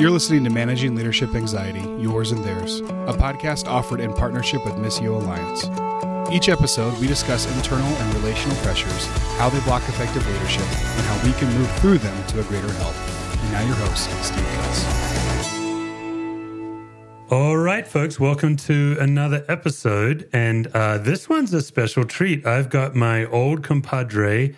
You're listening to Managing Leadership Anxiety, Yours and Theirs, a podcast offered in partnership with Missio Alliance. Each episode, we discuss internal and relational pressures, how they block effective leadership, and how we can move through them to a greater health. And now, your host, Steve Cuss. All right, folks, welcome to another episode. And uh, this one's a special treat. I've got my old compadre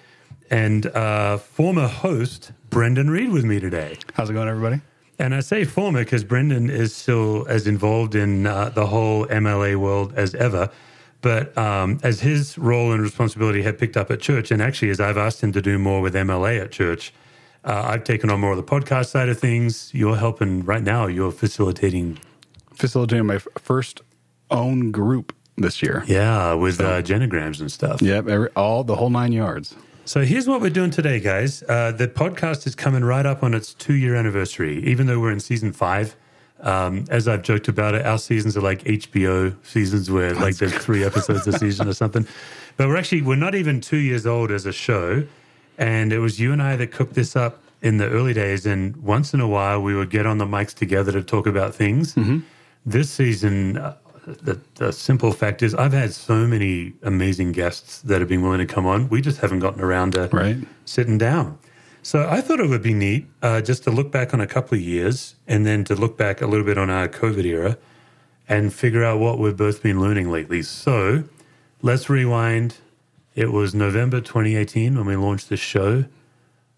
and uh, former host, Brendan Reed, with me today. How's it going, everybody? And I say former because Brendan is still as involved in uh, the whole MLA world as ever. But um, as his role and responsibility had picked up at church, and actually as I've asked him to do more with MLA at church, uh, I've taken on more of the podcast side of things. You're helping right now, you're facilitating. Facilitating my first own group this year. Yeah, with uh, genograms and stuff. Yep, every, all the whole nine yards. So here's what we're doing today, guys. Uh, the podcast is coming right up on its two year anniversary, even though we're in season five. Um, as I've joked about it, our seasons are like HBO seasons where like there's three episodes a season or something. But we're actually we're not even two years old as a show, and it was you and I that cooked this up in the early days. And once in a while, we would get on the mics together to talk about things. This season, the, the simple fact is, I've had so many amazing guests that have been willing to come on. We just haven't gotten around to Right. sitting down. So I thought it would be neat uh, just to look back on a couple of years and then to look back a little bit on our COVID era and figure out what we've both been learning lately. So let's rewind. It was November 2018 when we launched this show.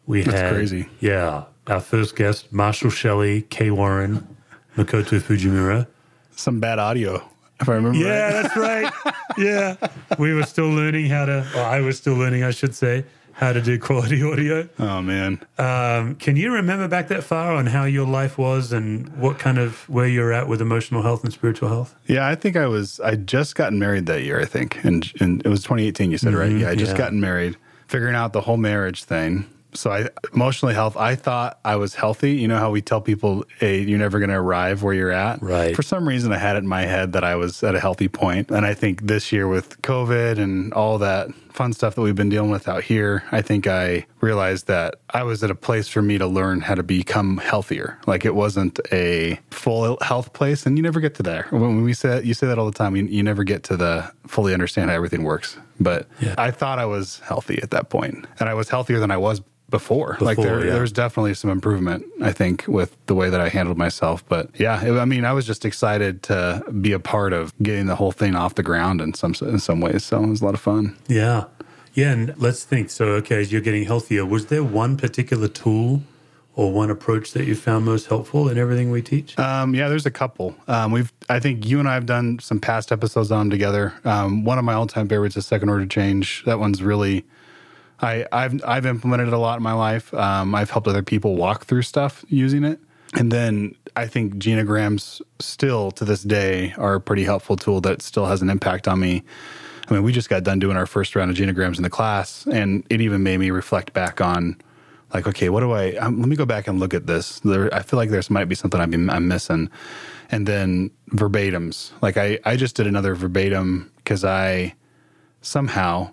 We That's had crazy. Yeah, our first guest, Marshall Shelley, Kay Warren, Makoto Fujimura. Some bad audio, if I remember Yeah, right. that's right. yeah. We were still learning how to, or I was still learning, I should say, how to do quality audio. Oh, man. Um, can you remember back that far on how your life was and what kind of where you're at with emotional health and spiritual health? Yeah, I think I was, I just gotten married that year, I think. And, and it was 2018, you said, right? Yeah, I just yeah. gotten married, figuring out the whole marriage thing. So I emotionally health. I thought I was healthy. You know how we tell people, "Hey, you're never going to arrive where you're at." Right. For some reason, I had it in my head that I was at a healthy point. And I think this year with COVID and all that fun stuff that we've been dealing with out here, I think I realized that I was at a place for me to learn how to become healthier. Like it wasn't a full health place, and you never get to there. When we say you say that all the time, you, you never get to the fully understand how everything works. But Yeah. I thought I was healthy at that point, and I was healthier than I was before. like there, yeah. there's definitely some improvement, I think, with the way that I handled myself. But yeah, it- I mean, I was just excited to be a part of getting the whole thing off the ground in some in some ways. So it was a lot of fun. Yeah. Yeah. And let's think. So, okay, as you're getting healthier, was there one particular tool or one approach that you found most helpful in everything we teach? Um, yeah, there's a couple. Um, we've, I think you and I have done some past episodes on 'em together. Um, one of my all-time favorites is Second Order Change. That one's really, I, I've, I've implemented it a lot in my life. Um, I've helped other people walk through stuff using it, and then I think genograms still to this day are a pretty helpful tool that still has an impact on me. I mean, we just got done doing our first round of genograms in the class, and it even made me reflect back on like okay what do i um, let me go back and look at this. There i feel like there's might be something I'm, I'm missing. And then verbatims. Like i i just did another verbatim because i somehow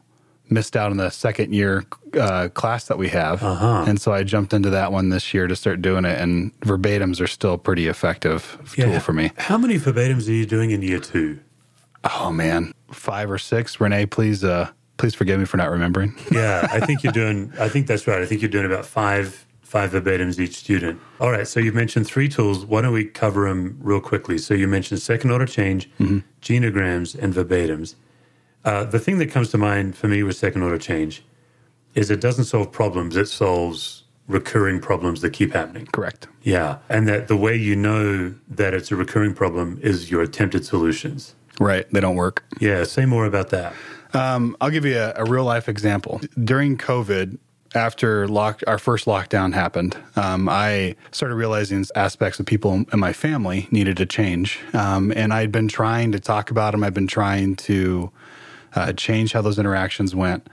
missed out on the second year uh, class that we have. And so i jumped into that one this year to start doing it. And verbatims are still a pretty effective tool for me. How many verbatims are you doing in year two? oh man. Five or six. Renee please uh please forgive me for not remembering Yeah, I think you're doing. I think that's right. I think you're doing about five five verbatims each student. All right. So you mentioned three tools. Why don't we cover them real quickly? So you mentioned second order change, genograms, and verbatims. Uh, the thing that comes to mind for me with second order change is it doesn't solve problems. It solves recurring problems that keep happening. correct Yeah, and that the way you know that it's a recurring problem is your attempted solutions. right they don't work Yeah. Say more about that. Um, I'll give you a, a real life example. During COVID, after lock, our first lockdown happened, um, I started realizing aspects of people in my family needed to change. Um, and I'd been trying to talk about them. I've been trying to uh, change how those interactions went.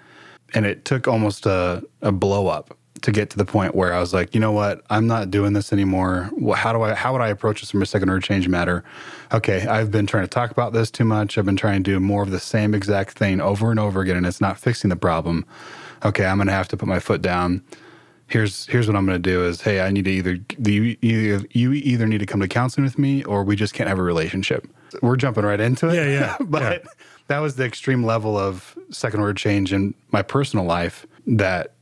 And it took almost a, a blow up to get to the point where I was like, you know what, I'm not doing this anymore. How do I? How would I approach this from a second order change matter? Okay, I've been trying to talk about this too much. I've been trying to do more of the same exact thing over and over again, and it's not fixing the problem. Okay, I'm going to have to put my foot down. here's here's what I'm going to do is hey I need to either you either you either need to come to counseling with me or we just can't have a relationship. We're jumping right into it. Yeah, yeah, but yeah. that was the extreme level of second order change in my personal life that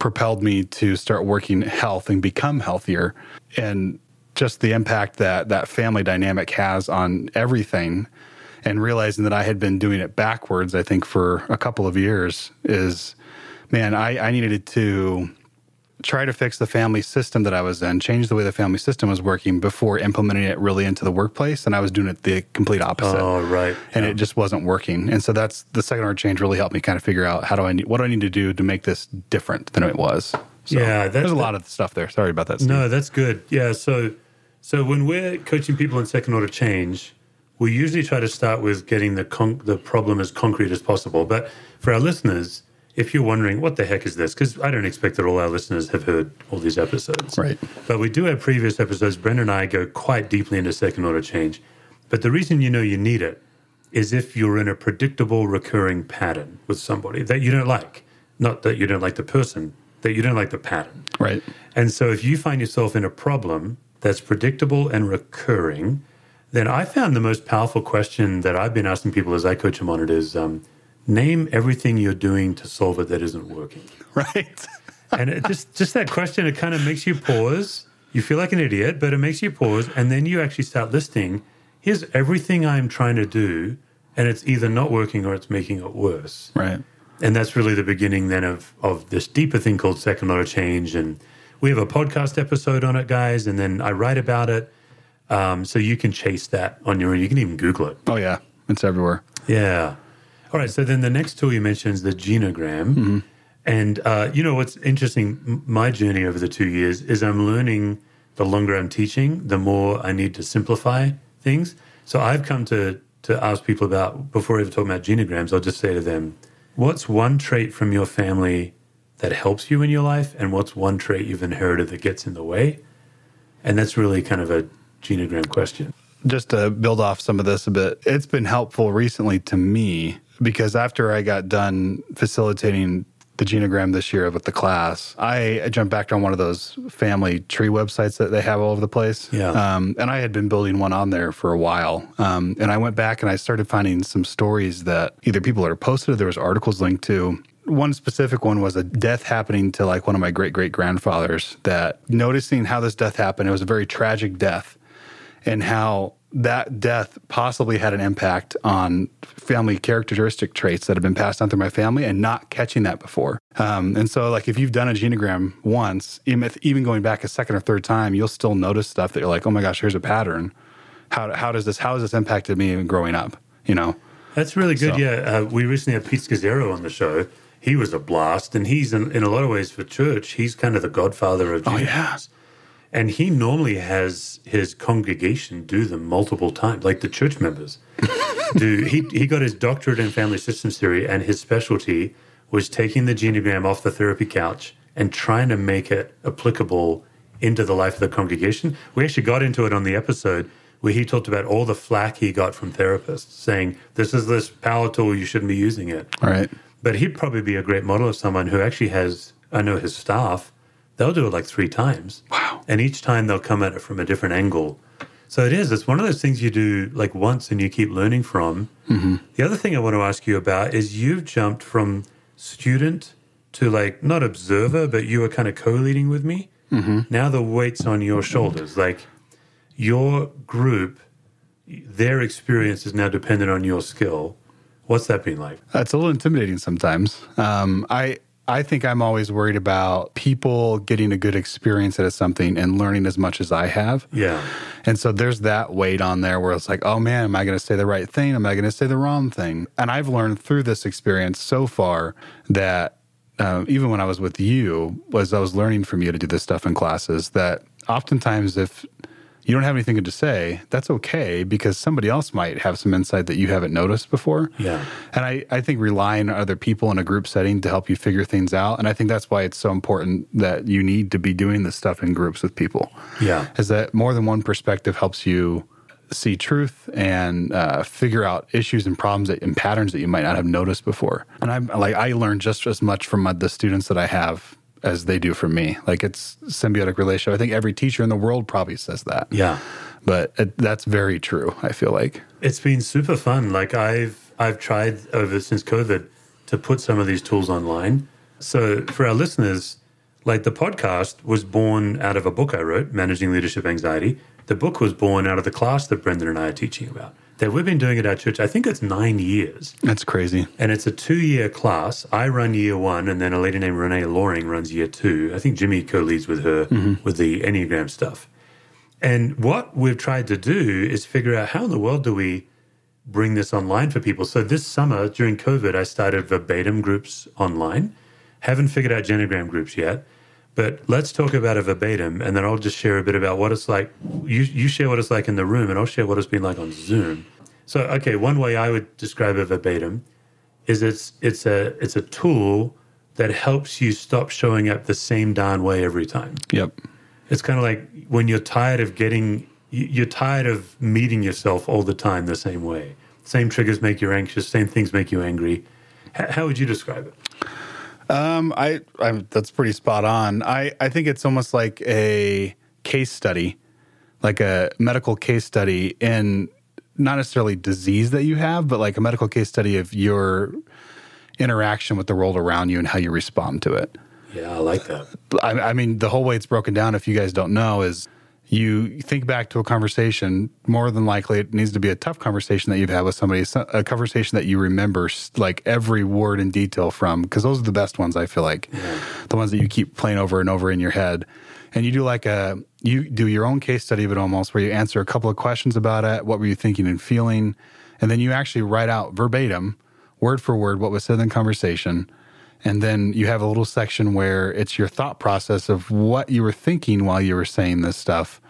propelled me to start working health and become healthier. And just the impact that that family dynamic has on everything and realizing that I had been doing it backwards I think for a couple of years is man I, I needed to try to fix the family system that I was in, change the way the family system was working before implementing it really into the workplace. And I was doing it the complete opposite. Oh, right. And Yeah. it just wasn't working. And so that's the second order change really helped me kind of figure out how do I need, what do I need to do to make this different than it was. So Yeah, that- there's a lot of stuff there. Sorry about that. Steve. No, that's good. Yeah. So, so when we're coaching people in second order change, we usually try to start with getting the con- the problem as concrete as possible. But for our listeners, if you're wondering what the heck is this, because I don't expect that all our listeners have heard all these episodes, Right. But we do have previous episodes. Brendan and I go quite deeply into second order change. But the reason you know you need it is if you're in a predictable, recurring pattern with somebody that you don't like. Not that you don't like the person, that you don't like the pattern. Right. And so if you find yourself in a problem that's predictable and recurring, then I found the most powerful question that I've been asking people as I coach them on it is um, name everything you're doing to solve it that isn't working. Right. And it just just that question, it kind of makes you pause. You feel like an idiot, but it makes you pause, and then you actually start listing. Here's everything I'm trying to do, and it's either not working or it's making it worse right. and that's really the beginning then of of this deeper thing called second order change and we have a podcast episode on it guys and then i write about it um, so you can chase that on your own you can even google it Oh yeah. It's everywhere. yeah all right so then the next tool you mentioned is the genogram. And uh, you know what's interesting my journey over the two years is i'm learning the longer i'm teaching the more i need to simplify things. So i've come to to ask people about before I even talk about genograms i'll just say to them what's one trait from your family that helps you in your life and what's one trait you've inherited that gets in the way? And that's really kind of a genogram question. Just to build off some of this a bit, it's been helpful recently to me because after I got done facilitating the genogram this year with the class, I jumped back on one of those family tree websites that they have all over the place. Yeah. Um, and I had been building one on there for a while. Um, and I went back and I started finding some stories that either people had posted, or there was articles linked to. One specific one was a death happening to like one of my great great grandfathers. That noticing how this death happened, it was a very tragic death and how that death possibly had an impact on family characteristic traits that have been passed down through my family and not catching that before. Um, and so, like, if you've done a genogram once, even, if, even going back a second or third time, you'll still notice stuff that you're like, oh my gosh, here's a pattern. How, how does this, how has this impacted me growing up? You know? That's really good. So- Yeah, uh, we recently had Pete Scazzero on the show. He was a blast, and he's in, in a lot of ways for church. He's kind of the godfather of Oh, yeah. Genograms. and he normally has his congregation do them multiple times, like the church members do. He he got his doctorate in family systems theory, and his specialty was taking the genogram off the therapy couch and trying to make it applicable into the life of the congregation. We actually got into it on the episode where he talked about all the flack he got from therapists saying, This is this power tool, you shouldn't be using it. All right. But he'd probably be a great model of someone who actually has, I know his staff, they'll do it like three times. Wow. And each time they'll come at it from a different angle. So it is, it's one of those things you do like once and you keep learning from. The other thing I want to ask you about is you've jumped from student to like not observer, but you were kind of co leading with me. Now the weight's on your shoulders. Like your group, their experience is now dependent on your skill. What's that been like? It's a little intimidating sometimes. Um, I I think I'm always worried about people getting a good experience at something and learning as much as I have. Yeah. And so there's that weight on there where it's like, oh man, am I going to say the right thing? Am I going to say the wrong thing? And I've learned through this experience so far that uh, even when I was with you, was I was learning from you to do this stuff in classes, that oftentimes if you don't have anything to say, that's okay because somebody else might have some insight that you haven't noticed before. Yeah. And I, I think relying on other people in a group setting to help you figure things out. And I think that's why it's so important that you need to be doing this stuff in groups with people Yeah. is that more than one perspective helps you see truth and uh, figure out issues and problems that, and patterns that you might not have noticed before. And I'm like, I learned just as much from my, the students that I have as they do for me. Like it's symbiotic relationship. I think every teacher in the world probably says that. Yeah. But it, that's very true. I feel like It's been super fun. Like I've I've tried over since COVID to put some of these tools online. So for our listeners, like the podcast was born out of a book I wrote, Managing Leadership Anxiety. The book was born out of the class that Brendan and I are teaching about. That we've been doing at our church. I think it's nine years. that's crazy. And it's a two year class. I run year one, and then a lady named Renee Loring runs year two. I think Jimmy co leads with her mm-hmm. with the Enneagram stuff. And what we've tried to do is figure out how in the world do we bring this online for people. So this summer during COVID, I started verbatim groups online. Haven't figured out genogram groups yet, but let's talk about a verbatim, and then I'll just share a bit about what it's like. You you share what it's like in the room, and I'll share what it's been like on Zoom. So okay, one way I would describe a verbatim is it's it's a it's a tool that helps you stop showing up the same darn way every time. Yep. It's kind of like when you're tired of getting, you- you're tired of meeting yourself all the time the same way. Same triggers make you anxious. Same things make you angry. How would you describe it? Um, I, I that's pretty spot on. I, I think it's almost like a case study, like a medical case study in not necessarily disease that you have, but like a medical case study of your interaction with the world around you and how you respond to it. Yeah, I like that. I, I mean, the whole way it's broken down, if you guys don't know, is you think back to a conversation. More than likely, it needs to be a tough conversation that you've had with somebody, a conversation that you remember like every word in detail from, because those are the best ones. I feel like the ones that you keep playing over and over in your head. And you do like a you do your own case study of it almost, where you answer a couple of questions about it. What were you thinking and feeling? And then you actually write out verbatim, word for word, what was said in the conversation. And then you have a little section where it's your thought process of what you were thinking while you were saying this stuff.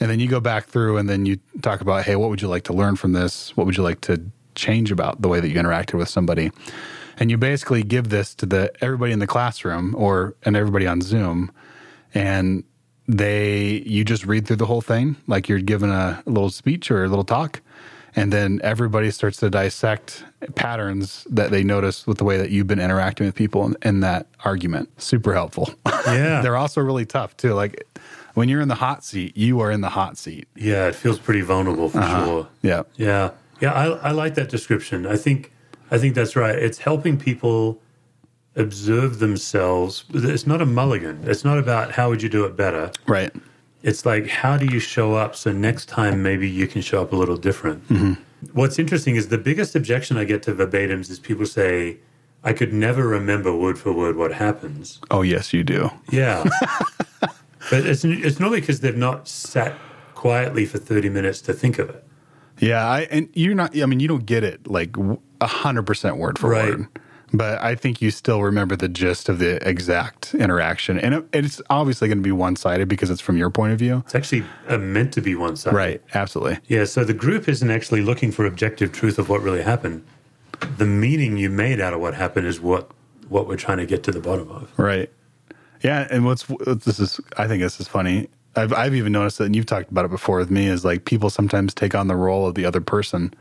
And then you go back through and then you talk about, hey, what would you like to learn from this? What would you like to change about the way that you interacted with somebody? And you basically give this to the everybody in the classroom or and everybody on Zoom. And they you just read through the whole thing like you're given a little speech or a little talk and then everybody starts to dissect patterns that they notice with the way that you've been interacting with people in, in that argument super helpful Yeah. they're also really tough too like when you're in the hot seat you are in the hot seat Yeah, it feels pretty vulnerable for uh-huh. sure. yeah Yeah, yeah, I, I like that description. I think I think that's right. It's helping people observe themselves. It's not a mulligan. It's not about how would you do it better. right It's like how do you show up so next time maybe you can show up a little different. Mm-hmm. What's interesting is the biggest objection I get to verbatims is people say I could never remember word for word what happens. oh yes you do Yeah. but it's it's normally because they've not sat quietly for 30 minutes to think of it. Yeah, I and you're not. I mean, you don't get it like a hundred percent word for Right. word, but I think you still remember the gist of the exact interaction, and it, it's obviously going to be one sided because it's from your point of view. It's actually uh, meant to be one sided. Right. Absolutely. Yeah, so the group isn't actually looking for objective truth of what really happened. The meaning you made out of what happened is what what we're trying to get to the bottom of. Right. Yeah, and what's this is I think this is funny. I've I've even noticed that, and you've talked about it before with me. Is like people sometimes take on the role of the other person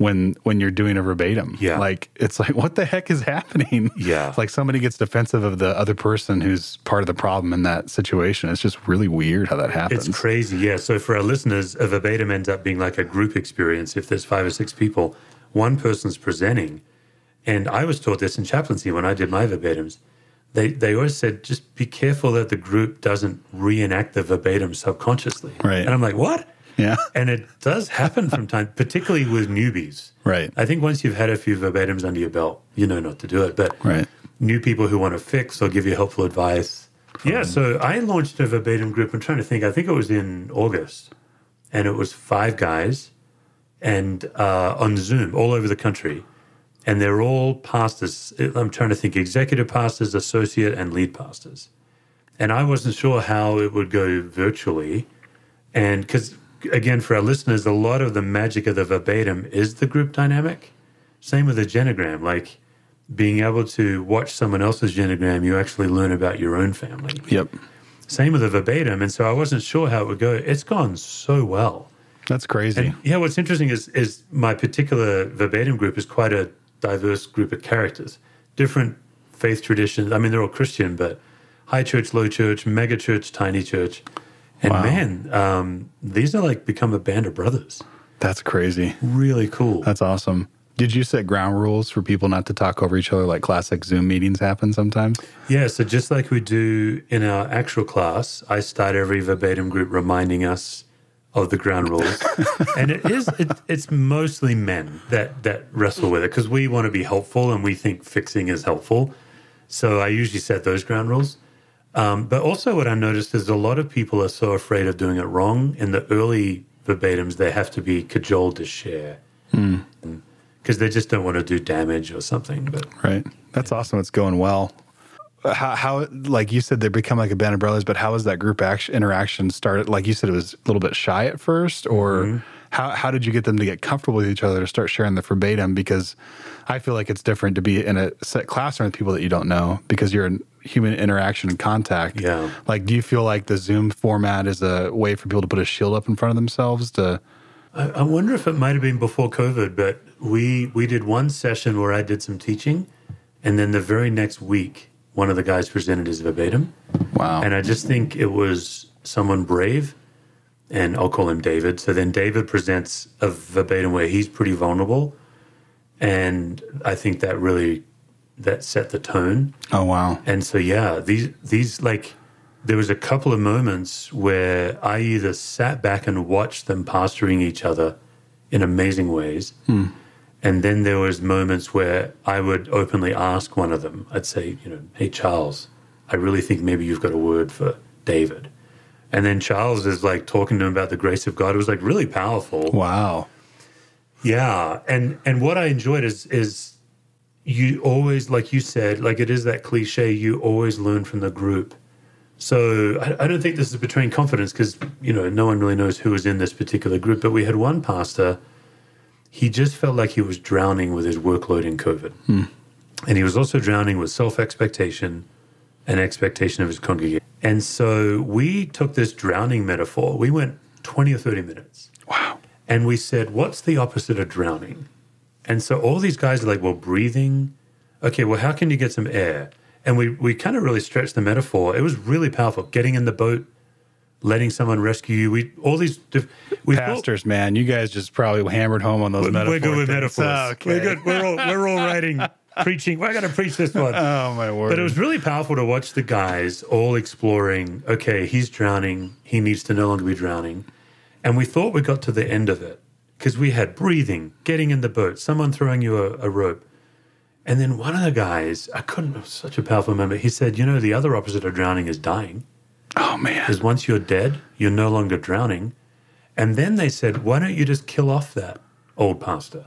when when you're doing a verbatim. Yeah. like it's like what the heck is happening? Yeah. It's like somebody gets defensive of the other person who's part of the problem in that situation. It's just really weird how that happens. It's crazy, yeah. So for our listeners, a verbatim ends up being like a group experience. If there's five or six people, one person's presenting, and I was taught this in chaplaincy when I did my verbatims. They they always said just be careful that the group doesn't reenact the verbatim subconsciously. Right. And I'm like, what? Yeah. And it does happen from time, particularly with newbies. Right. I think once you've had a few verbatims under your belt, you know not to do it. But Right. new people who want to fix or give you helpful advice. Yeah, so I launched a verbatim group. I'm trying to think. I think it was in August, and it was five guys, and uh, on Zoom all over the country, and they're all pastors. I'm trying to think: executive pastors, associate, and lead pastors. And I wasn't sure how it would go virtually, and because again, for our listeners, a lot of the magic of the verbatim is the group dynamic. Same with the genogram, like being able to watch someone else's genogram, you actually learn about your own family. Yep. Same with the verbatim. And so I wasn't sure how it would go. It's gone so well. That's crazy. And yeah, what's interesting is is my particular verbatim group is quite a diverse group of characters, different faith traditions. I mean, they're all Christian, but high church, low church, mega church, tiny church. And Wow. man, um, these are like become a band of brothers. That's crazy. Really cool. That's awesome. Did you set ground rules for people not to talk over each other like classic Zoom meetings happen sometimes? Yeah, so just like we do in our actual class, I start every verbatim group reminding us of the ground rules, and it is it, it's mostly men that that wrestle with it because we want to be helpful and we think fixing is helpful. So I usually set those ground rules. Um, but also, what I noticed is a lot of people are so afraid of doing it wrong. In the early verbatims, they have to be cajoled to share hmm. because they just don't want to do damage or something. But Right. That's awesome. It's going well. Uh, how, how, like you said, they become like a band of brothers, but how has that group action, interaction started? Like you said, it was a little bit shy at first, or mm-hmm. How, how did you get them to get comfortable with each other to start sharing the verbatim? Because I feel like it's different to be in a set classroom with people that you don't know because you're in human interaction and contact. Yeah. Like, do you feel like the Zoom format is a way for people to put a shield up in front of themselves to, I, I wonder if it might have been before COVID, but we we did one session where I did some teaching, and then the very next week, one of the guys presented his verbatim, wow. and I just think it was someone brave, and I'll call him David. So then David presents a verbatim where he's pretty vulnerable, and I think that really that set the tone. oh, wow. And so yeah, these these like there was a couple of moments where I either sat back and watched them pastoring each other in amazing ways. Hmm. And then there was moments where I would openly ask one of them. I'd say, you know, hey Charles, I really think maybe you've got a word for David. And then Charles is like talking to him about the grace of God. It was like really powerful. Wow. Yeah, and and what I enjoyed is is you always like you said like it is that cliche you always learn from the group. So I, I don't think this is betraying confidence because you know no one really knows who was in this particular group. But we had one pastor. He just felt like he was drowning with his workload in COVID, hmm. and he was also drowning with self expectation and expectation of his congregation. And so we took this drowning metaphor. We went twenty or thirty minutes Wow. and we said, What's the opposite of drowning? And so all these guys are like, Well, breathing. Okay, well, how can you get some air? And we, we kind of really stretched the metaphor. It was really powerful. Getting in the boat, letting someone rescue you. We all these diff- we thought- Pastors, man, you guys just probably hammered home on those we're metaphors. good with metaphors. Okay. We're good. We're all we're all writing, preaching. We're going to preach this one. Oh my word! But it was really powerful to watch the guys all exploring. Okay, he's drowning. He needs to no longer be drowning. And we thought we got to the end of it because we had breathing, getting in the boat, someone throwing you a, a rope. And then one of the guys, I couldn't, it was such a powerful moment. He said, You know, the other opposite of drowning is dying. oh man, Because once you're dead, you're no longer drowning. And then they said, Why don't you just kill off that old pastor?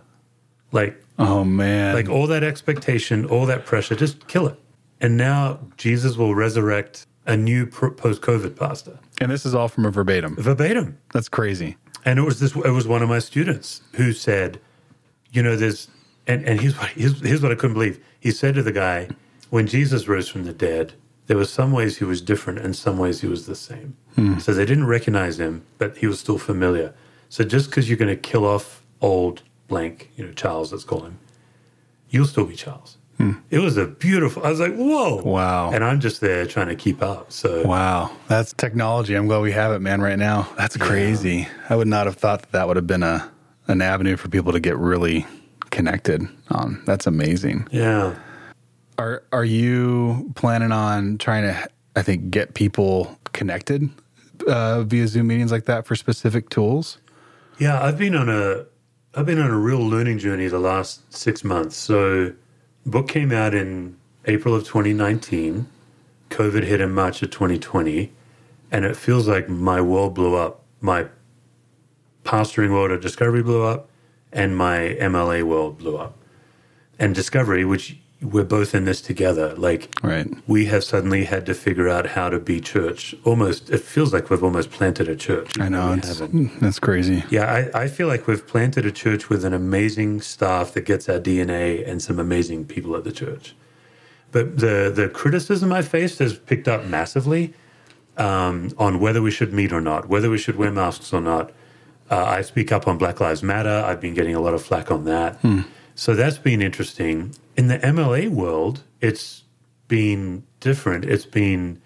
Like, oh man, like all that expectation, all that pressure, just kill it. And now Jesus will resurrect a new post COVID pastor and this is all from a verbatim. verbatim. That's crazy. And it was this. It was one of my students who said, "You know, there's." And and here's what here's, here's what I couldn't believe. He said to the guy, "When Jesus rose from the dead, there were some ways he was different, and some ways he was the same. Hmm. So they didn't recognize him, but he was still familiar. So just because you're going to kill off old blank, you know, Charles, let's call him, you'll still be Charles." It was a beautiful. I was like, "Whoa, Wow. And I'm just there trying to keep up. So Wow, that's technology. I'm glad we have it, man. Right now, that's crazy. I would not have thought that that would have been a an avenue for people to get really connected on. That's amazing. yeah. Are are you planning on trying to? I think get people connected uh, via Zoom meetings like that for specific tools. Yeah, I've been on a I've been on a real learning journey the last six months. So, book came out in April of 2019. COVID hit in March of 2020, and it feels like my world blew up. My pastoring world at Discovery blew up, and my MLA world blew up. And Discovery, which we're both in this together, like Right. we have suddenly had to figure out how to be church. Almost, it feels like we've almost planted a church. I know that's crazy. Yeah, I, I feel like we've planted a church with an amazing staff that gets our DNA and some amazing people at the church. But the the criticism I faced has picked up massively um, on whether we should meet or not, whether we should wear masks or not. Uh, I speak up on Black Lives Matter. I've been getting a lot of flack on that. So that's been interesting. In the MLA world, it's been different. It's been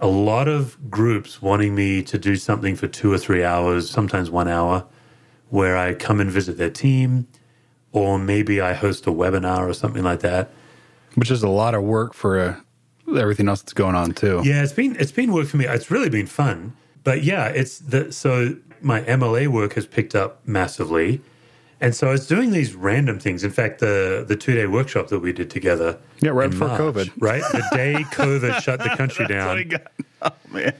a lot of groups wanting me to do something for two or three hours, sometimes one hour, where I come and visit their team, or maybe I host a webinar or something like that. Which is a lot of work for uh, everything else that's going on too. Yeah, it's been it's been work for me. It's really been fun. But yeah, it's the so my MLA work has picked up massively. And so I was doing these random things. In fact, the the two day workshop that we did together. Yeah, right before March, COVID. Right? The day COVID shut the country down. Oh man.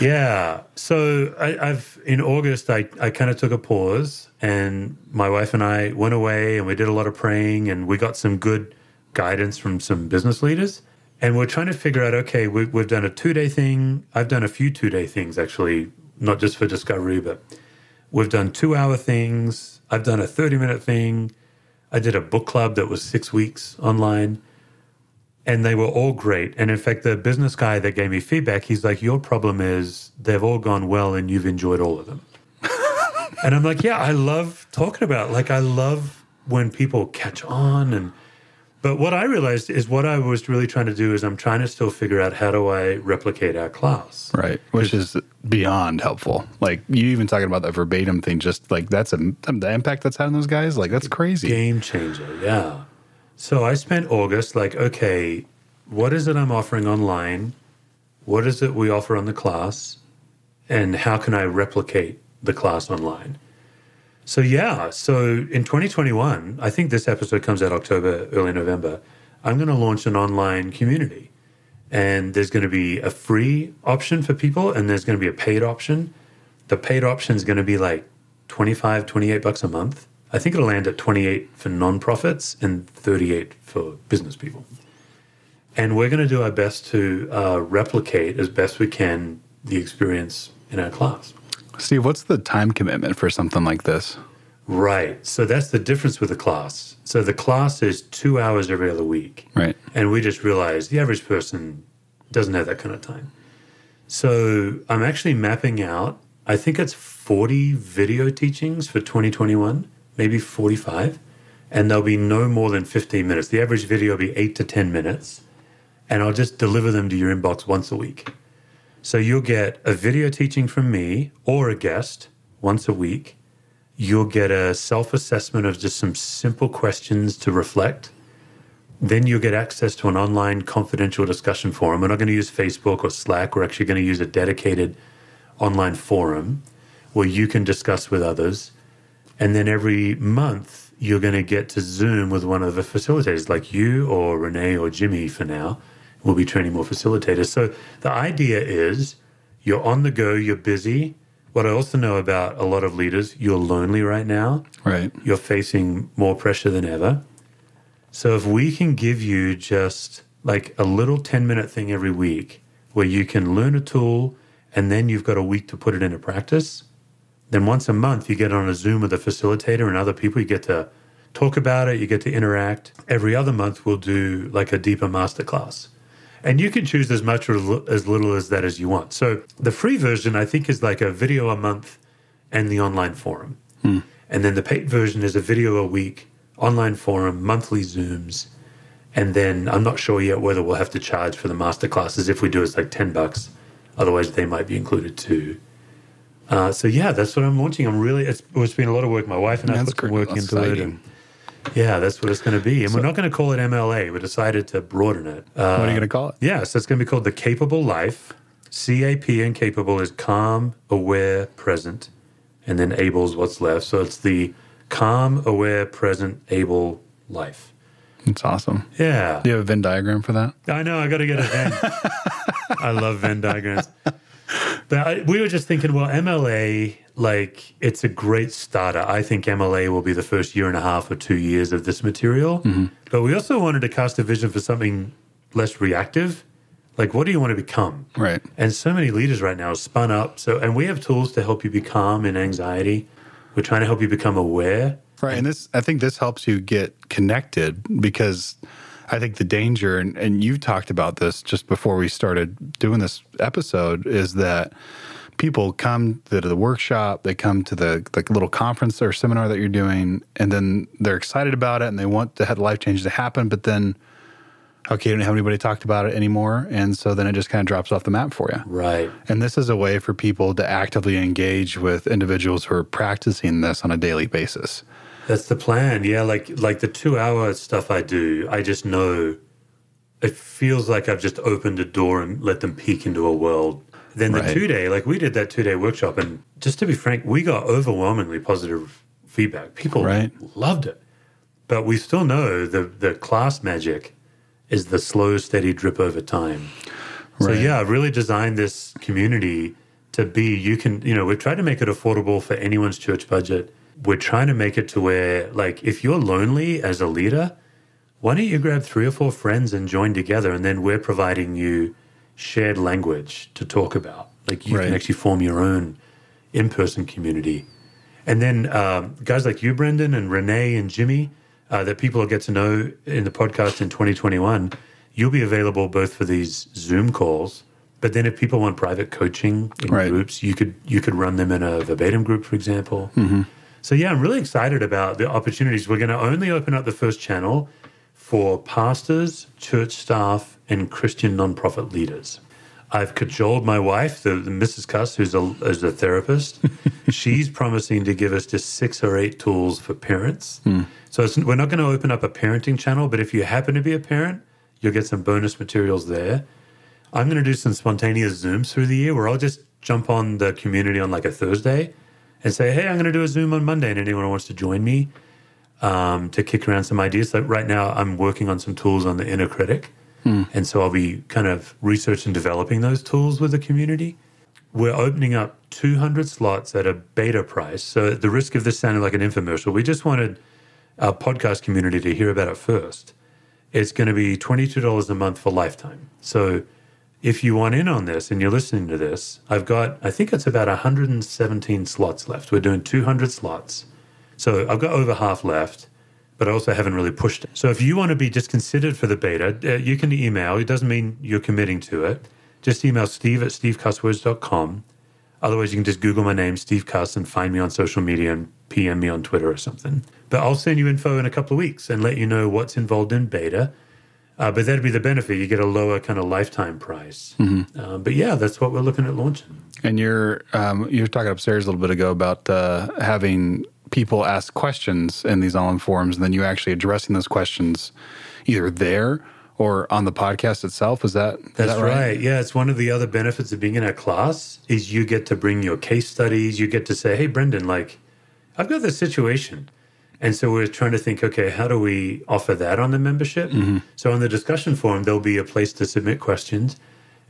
Yeah. So I, I've in August I, I kind of took a pause and my wife and I went away and we did a lot of praying and we got some good guidance from some business leaders. And we're trying to figure out, okay, we, we've done a two day thing. I've done a few two day things actually, not just for discovery, but we've done two hour things. I've done a 30 minute thing. I did a book club that was six weeks online and they were all great. And in fact, the business guy that gave me feedback, he's like, Your problem is they've all gone well and you've enjoyed all of them. and I'm like, Yeah, I love talking about like I love when people catch on and but what I realized is what I was really trying to do is I'm trying to still figure out how do I replicate our class. Right. Which is beyond helpful. Like you even talking about that verbatim thing, just like that's a the impact that's had on those guys. Like that's crazy. Game changer, yeah. So I spent August like, okay, what is it I'm offering online? What is it we offer on the class? And how can I replicate the class online? So yeah, so in 2021, I think this episode comes out October, early November. I'm going to launch an online community. And there's going to be a free option for people and there's going to be a paid option. The paid option is going to be like 25, 28 bucks a month. I think it'll land at 28 for nonprofits and 38 for business people. And we're going to do our best to uh, replicate as best we can the experience in our class. Steve, what's the time commitment for something like this? Right. So that's the difference with the class. So the class is two hours every other week. Right. And we just realized the average person doesn't have that kind of time. So I'm actually mapping out, I think it's 40 video teachings for 2021, maybe 45. And there'll be no more than 15 minutes. The average video will be eight to 10 minutes. And I'll just deliver them to your inbox once a week. So you'll get a video teaching from me or a guest once a week. You'll get a self assessment of just some simple questions to reflect. Then you'll get access to an online confidential discussion forum. We're not going to use Facebook or Slack. We're actually going to use a dedicated online forum where you can discuss with others. And then every month, you're going to get to Zoom with one of the facilitators, like you or Renee or Jimmy for now. We'll be training more facilitators. So the idea is you're on the go, you're busy. What I also know about a lot of leaders, you're lonely right now. Right. You're facing more pressure than ever. So if we can give you just like a little 10 minute thing every week where you can learn a tool and then you've got a week to put it into practice, then once a month you get on a Zoom with a facilitator and other people, you get to talk about it, you get to interact. Every other month we'll do like a deeper masterclass. And you can choose as much or as little as that as you want. So the free version, I think, is like a video a month and the online forum. And then the paid version is a video a week, online forum, monthly Zooms. And then I'm not sure yet whether we'll have to charge for the master classes. If we do, it's like 10 bucks. Otherwise, they might be included too. Uh, so yeah, that's what I'm launching. I'm really, it's, it's been a lot of work. My wife and I That's put some great. work That's into it. exciting. And yeah, that's what it's going to be. And we're not going to call it MLA. We decided to broaden it. Uh, What are you going to call it? yeah, so it's going to be called the Capable Life. CAP and capable is calm, aware, present, and then able is what's left. So it's the calm, aware, present, able life. It's awesome. Yeah. Do you have a Venn diagram for that? I know. I got to get a Venn. I love Venn diagrams. But I, we were just thinking, well, MLA, like, it's a great starter. I think MLA will be the first year and a half or two years of this material. Mm-hmm. But we also wanted to cast a vision for something less reactive. Like, what do you want to become? Right. And so many leaders right now are spun up. So, and we have tools to help you be calm in anxiety. We're trying to help you become aware. Right. And this, I think this helps you get connected because I think the danger, and, and you talked about this just before we started doing this episode, is that people come to the workshop, they come to the like little conference or seminar that you're doing, and then they're excited about it and they want to have life change to happen, but then okay, you don't have anybody talked about it anymore. And so then it just kind of drops off the map for you. Right. And this is a way for people to actively engage with individuals who are practicing this on a daily basis. That's the plan. Yeah, like like the two hour stuff I do, I just know it feels like I've just opened a door and let them peek into a world. Then the Right. two day, like we did that two day workshop, and just to be frank, we got overwhelmingly positive feedback. People Right. loved it, but we still know the the class magic is the slow, steady drip over time. So yeah, I've really designed this community to be you can you know we've tried to make it affordable for anyone's church budget. We're trying to make it to where like if you're lonely as a leader, why don't you grab three or four friends and join together, and then we're providing you shared language to talk about. Like you Right. can actually form your own in-person community. And then um, guys like you, Brendan, and Renee and Jimmy, uh, that people will get to know in the podcast in 2021, you'll be available both for these Zoom calls. But then, if people want private coaching in Right. groups, you could you could run them in a verbatim group, for example. So yeah, I'm really excited about the opportunities. We're going to only open up the first channel for pastors, church staff, and Christian nonprofit leaders. I've cajoled my wife, the, the Mrs. Cuss, who's a, who's a therapist. She's promising to give us just six or eight tools for parents. Hmm. So it's, we're not going to open up a parenting channel, but if you happen to be a parent, you'll get some bonus materials there. I'm going to do some spontaneous Zooms through the year where I'll just jump on the community on like a Thursday and say, hey, I'm going to do a Zoom on Monday, and anyone who wants to join me um, to kick around some ideas. Like right now, I'm working on some tools on the inner critic. And so I'll be kind of researching and developing those tools with the community. We're opening up 200 slots at a beta price. So at the risk of this sounding like an infomercial, we just wanted our podcast community to hear about it first. It's going to be $22 a month for lifetime. So if you want in on this and you're listening to this, I've got, I think it's about 117 slots left. We're doing 200 slots. So I've got over half left, but I also haven't really pushed it. So if you want to be just considered for the beta, uh, you can email. It doesn't mean you're committing to it. Just email steve at stevecusswords.com. Otherwise, you can just Google my name, Steve Cuss, and find me on social media and PM me on Twitter or something. But I'll send you info in a couple of weeks and let you know what's involved in beta. Uh, but that'd be the benefit. You get a lower kind of lifetime price. Um, but yeah, that's what we're looking at launching. And you're um, you were talking upstairs a little bit ago about uh, having people ask questions in these online forums, and then you actually addressing those questions either there or on the podcast itself. Is that is That's that right? Yeah, it's one of the other benefits of being in a class is you get to bring your case studies. You get to say, "Hey, Brendan, like, I've got this situation," and so we're trying to think, okay, how do we offer that on the membership? Mm-hmm. So on the discussion forum, there'll be a place to submit questions,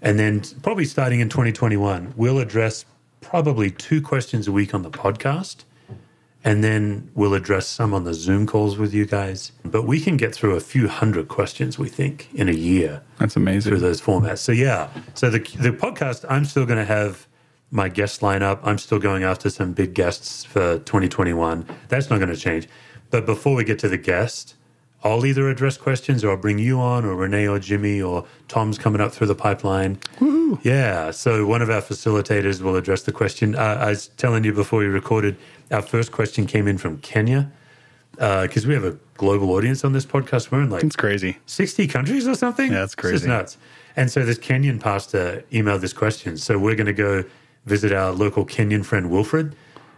and then probably starting in 2021, we'll address probably two questions a week on the podcast. And then we'll address some on the Zoom calls with you guys. But we can get through a few hundred questions, we think, in a year That's amazing. through those formats. So yeah, so the the podcast, I'm still going to have my guest lineup. I'm still going after some big guests for 2021. That's not going to change. But before we get to the guest, I'll either address questions or I'll bring you on, or Renee or Jimmy or Tom's coming up through the pipeline. Yeah. So one of our facilitators will address the question. Uh, I was telling you before we recorded, our first question came in from Kenya because we have a global audience on this podcast. We're in like It's crazy. 60 countries or something? Yeah, that's It's crazy. nuts. And so this Kenyan pastor emailed this question. So we're going to go visit our local Kenyan friend, Wilfred.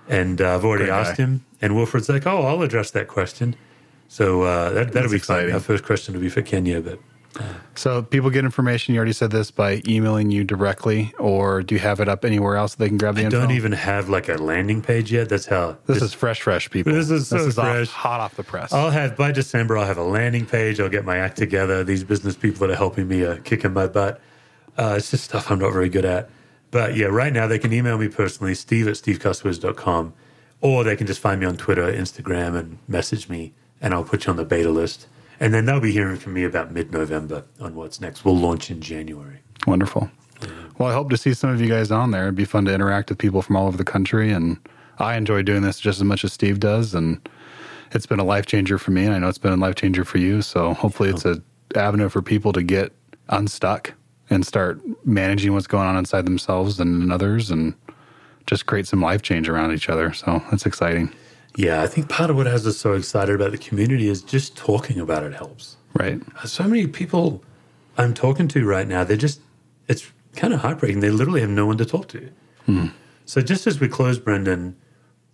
And uh, I've already Great asked guy. him. And Wilfred's like, oh, I'll address that question. So uh, that, that'll That's be fun. exciting. Our first question will be for Kenya. But So people get information. You already said this by emailing you directly, or do you have it up anywhere else that they can grab the I info? don't even have like a landing page yet. That's how This is fresh, fresh people. This is so off- fresh. hot off the press. I'll have by December. I'll have a landing page. I'll get my act together. These business people that are helping me are kicking my butt. Uh, it's just stuff I'm not very good at. But yeah, right now they can email me personally, Steve at stevecusswords.com, or they can just find me on Twitter, Instagram, and message me, and I'll put you on the beta list. And then they'll be hearing from me about mid-November on what's next. We'll launch in January. Wonderful. Well, I hope to see some of you guys on there. It'd be fun to interact with people from all over the country. And I enjoy doing this just as much as Steve does. And it's been a life changer for me. And I know it's been a life changer for you. So hopefully it's oh. an avenue for people to get unstuck and start managing what's going on inside themselves and in others and just create some life change around each other. So that's exciting. Yeah, I think part of what has us so excited about the community is just talking about it helps. Right. so many people I'm talking to right now, they're just, it's kind of heartbreaking. They literally have no one to talk to. So, just as we close, Brendan,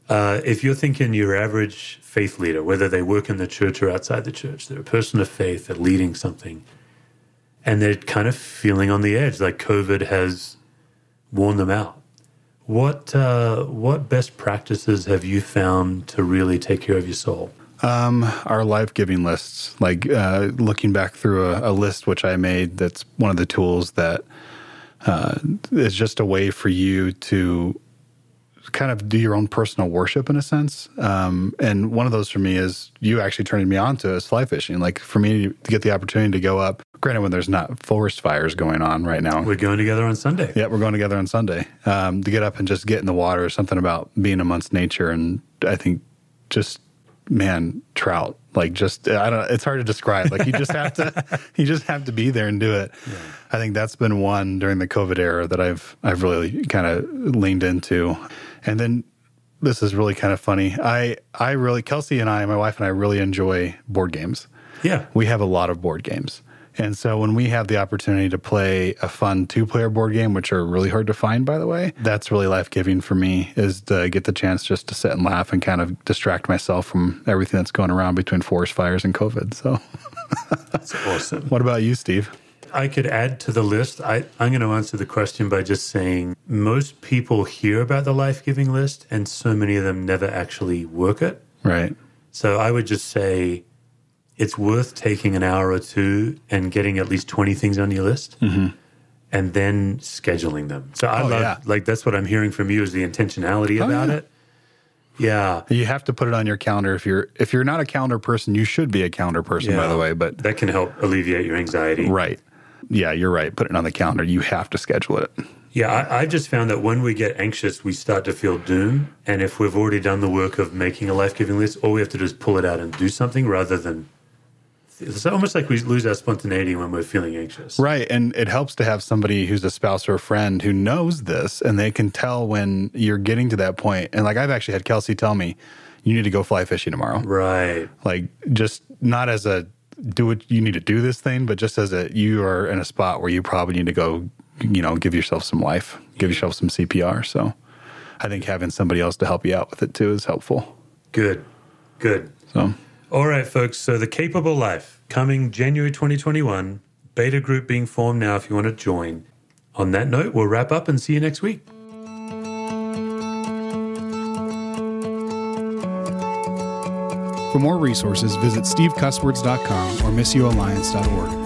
uh, if you're thinking your average faith leader, whether they work in the church or outside the church, they're a person of faith, they're leading something, and they're kind of feeling on the edge, like COVID has worn them out. What uh, what best practices have you found to really take care of your soul? Um, our life giving lists, like uh, looking back through a, a list which I made, that's one of the tools that uh, is just a way for you to kind of do your own personal worship in a sense. Um, and one of those for me is you actually turning me on to is fly fishing. Like for me to get the opportunity to go up, granted, when there's not forest fires going on right now. We're going together on Sunday. Yeah, we're going together on Sunday um, to get up and just get in the water. Something about being amongst nature, and I think just man, trout. Like just I don't. It's hard to describe. Like you just have to, you just have to be there and do it. I think that's been one during the COVID era that I've I've really kind of leaned into, and then this is really kind of funny. I I really Kelsey and I, my wife and I, really enjoy board games Yeah. we have a lot of board games. And so when we have the opportunity to play a fun two player board game, which are really hard to find, by the way, that's really life giving for me is to get the chance just to sit and laugh and kind of distract myself from everything that's going around between forest fires and COVID. So, That's awesome. what about you, Steve? I could add to the list. I, I'm going to answer the question by just saying most people hear about the life giving list, and so many of them never actually work it. Right. So I would just say it's worth taking an hour or two and getting at least 20 things on your list mm-hmm. and then scheduling them. So I Oh, love, yeah. like, that's what I'm hearing from you is the intentionality Oh, about yeah. it. Yeah. You have to put it on your calendar. If you're if you're not a calendar person, you should be a calendar person, by the way. But That can help alleviate your anxiety. right. Yeah, you're right. Put it on the calendar. You have to schedule it. Yeah, I, just found that when we get anxious, we start to feel doom. And if we've already done the work of making a life giving list, all we have to do is pull it out and do something rather than. It's almost like we lose our spontaneity when we're feeling anxious. Right. And it helps to have somebody who's a spouse or a friend who knows this and they can tell when you're getting to that point. And like I've actually had Kelsey tell me, you need to go fly fishing tomorrow. Right. Like just not as a do it, you need to do this thing, but just as a you are in a spot where you probably need to go, you know, give yourself some life, give yourself some CPR. So I think having somebody else to help you out with it too is helpful. Good. Good. So All right, folks. So the Capable Life coming January 2021. Beta group being formed now if you want to join. On that note, we'll wrap up and see you next week. For more resources, visit stevecusswords.com or missioalliance.org.